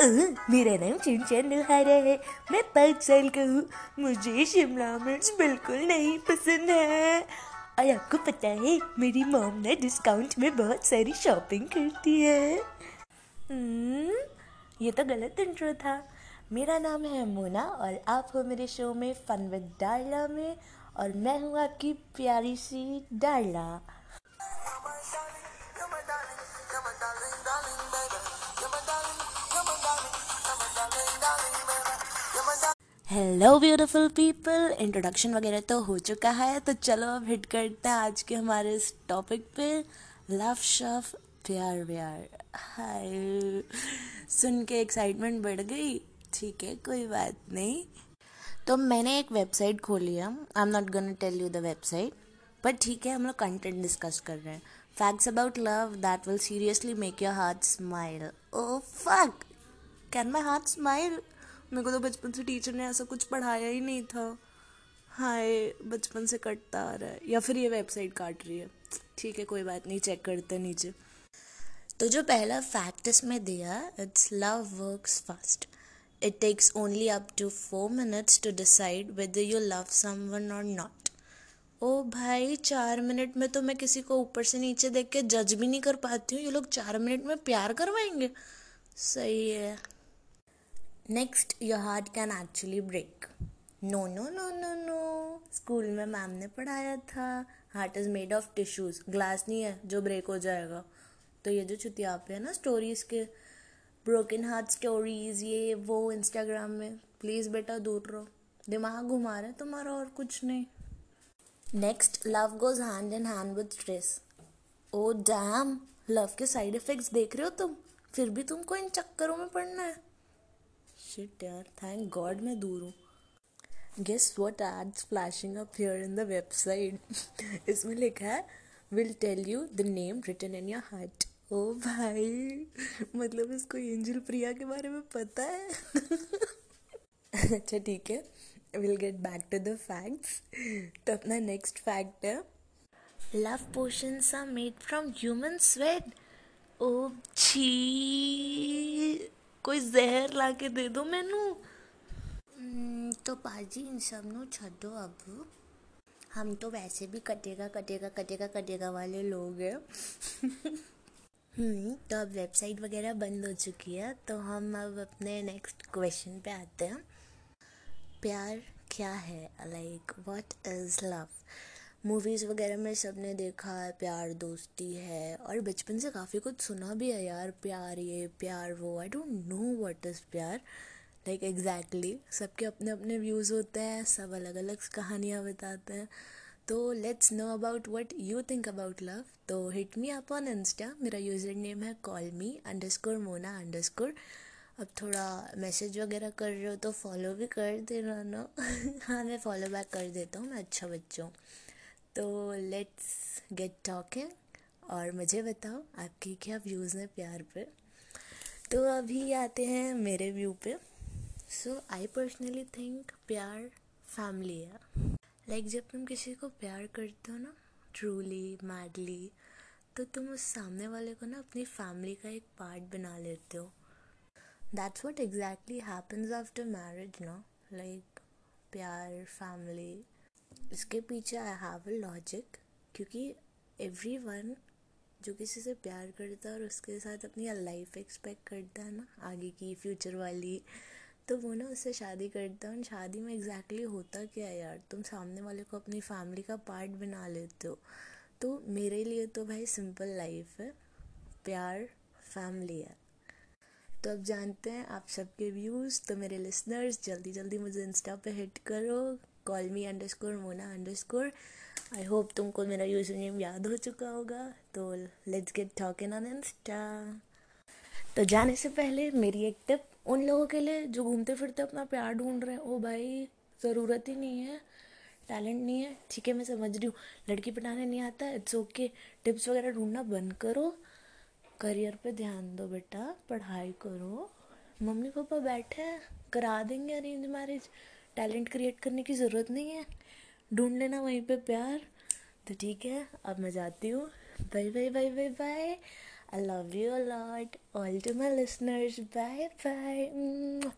मेरा नाम चिंचन लोहारा है। मैं पाँच साल का हूँ। मुझे शिमला मिर्च बिल्कुल नहीं पसंद है। और आपको पता है मेरी मॉम ने डिस्काउंट में बहुत सारी शॉपिंग करती है। हम्म, ये तो गलत इंट्रो था। मेरा नाम है मोना और आप हो मेरे शो में फन विद डार्ला में। और मैं हूँ आपकी प्यारी सी Darla hello beautiful people introduction वगैरह तो हो चुका है तो चलो अब हिट करते हैं आज के हमारे इस टॉपिक पे। लव शफ प्यार, व्यार। हाय। सुन के एक्साइटमेंट बढ़ गई। ठीक है, कोई बात नहीं। तो मैंने एक वेबसाइट खोली है। I am not gonna tell you the website पर ठीक है, हम लोग कंटेंट डिस्कस कर रहे हैं। Facts about love that will seriously make your heart smile oh fuck can my heart smile मेरे को तो बचपन से टीचर ने ऐसा कुछ पढ़ाया ही नहीं था। हाय, बचपन से कटता आ रहा है। या फिर ये वेबसाइट काट रही है। ठीक है, कोई बात नहीं चेक करते नीचे। तो जो पहला फैक्ट इसमें दिया it's love works fast it takes only up to four minutes to decide whether you love someone or not oh भाई, चार मिनट में तो मैं किसी को ऊपर से नीचे देख के जज भी नहीं कर पाती हूँ। ये लोग चार मिनट में प्यार करवाएँगे? सही है। Next your heart can actually break no no no no no school में मैम ने पढ़ाया था. Heart is made of tissues glass नहीं है जो ब्रेक हो जाएगा. तो ये जो छुतिया पे है ना स्टोरीज़ के ब्रोकन हार्ट स्टोरीज़ ये, वो इंस्टाग्राम में. प्लीज़ बेटा, दूर रहो. दिमाग घुमा रहे तुम्हारा और कुछ नहीं. Next love goes hand in hand with stress oh damn love के साइड इफ़ेक्ट्स देख रहे हो तुम? फिर भी तुमको इन चक्करों में पड़ना है. शिट यार थैंक गॉड मैं दूर हूँ. Guess what ads flashing up here in the website इसमें लिखा है will tell you the name written in your heart oh भाई मतलब इसको एंजल प्रिया के बारे में पता है? अच्छा ठीक है. Will get back to the facts तो अपना नेक्स्ट फैक्ट है. Love potions are made from human sweat oh छी। जहर ला के दे दो मैनू। हम्म, तो पाजी इन सब नो छो अब। हम तो वैसे भी कटेगा कटेगा कटेगा कटेगा वाले लोग हैं। हम्म तो अब वेबसाइट वगैरह बंद हो चुकी है तो हम अब अपने नेक्स्ट क्वेश्चन पे आते हैं। प्यार क्या है? Like what is love movies वगैरह में सबने देखा है, प्यार दोस्ती है, और बचपन से काफ़ी कुछ सुना भी है यार, प्यार ये, प्यार वो I don't know what is प्यार लाइक एग्जैक्टली सबके अपने अपने व्यूज़ होते हैं, सब अलग अलग कहानियाँ बताते हैं तो let's know about what you think about love तो hit me up on insta मेरा यूज़र नेम है call me underscore Mona underscore अब थोड़ा मैसेज वगैरह कर रहे हो तो फॉलो भी कर देना, ना? हाँ मैं फॉलो बैक कर देता हूँ, मैं अच्छा बच्चा हूँ। तो लेट्स गेट टॉकिंग और मुझे बताओ आपके क्या व्यूज़ हैं प्यार पे तो अभी आते हैं मेरे व्यू पे। सो आई पर्सनली थिंक प्यार फैमिली है। लाइक like, जब तुम किसी को प्यार करते हो ना ट्रूली मैडली तो तुम उस सामने वाले को ना अपनी फैमिली का एक पार्ट बना लेते हो। That's what exactly happens after marriage ना लाइक प्यार फैमिली इसके पीछे आई हैव अ लॉजिक क्योंकि एवरी वन जो किसी से प्यार करता है और उसके साथ अपनी लाइफ एक्सपेक्ट करता है ना, आगे की फ्यूचर वाली तो वो ना उससे शादी करता है और शादी में एग्जैक्टली exactly होता क्या है यार? तुम सामने वाले को अपनी फैमिली का पार्ट बना लेते हो। तो मेरे लिए तो भाई सिंपल लाइफ है, प्यार फैमिली है। तो अब जानते हैं आप सबके व्यूज़ तो मेरे लिसनर्स जल्दी जल्दी मुझे इंस्टा पे हिट करो। Call me underscore Mona underscore I hope तुमको मेरा यूज़र नेम याद हो चुका होगा। तो let's get talking on insta तो जाने से पहले मेरी एक टिप उन लोगों के लिए जो घूमते फिरते अपना प्यार ढूंढ रहे हैं। ओ भाई, ज़रूरत ही नहीं है। टैलेंट नहीं है। ठीक है, मैं समझ रही हूँ। लड़की पटाने नहीं आता। इट्स ओके टिप्स वगैरह ढूंढना बंद करो। करियर पे ध्यान दो बेटा। पढ़ाई करो। मम्मी पापा बैठे करा देंगे अरेंज मैरिज टैलेंट क्रिएट करने की ज़रूरत नहीं है। ढूंढ लेना वहीं पे प्यार। तो ठीक है, अब मैं जाती हूँ। Bye bye bye bye bye I love you a lot all to my listeners bye bye.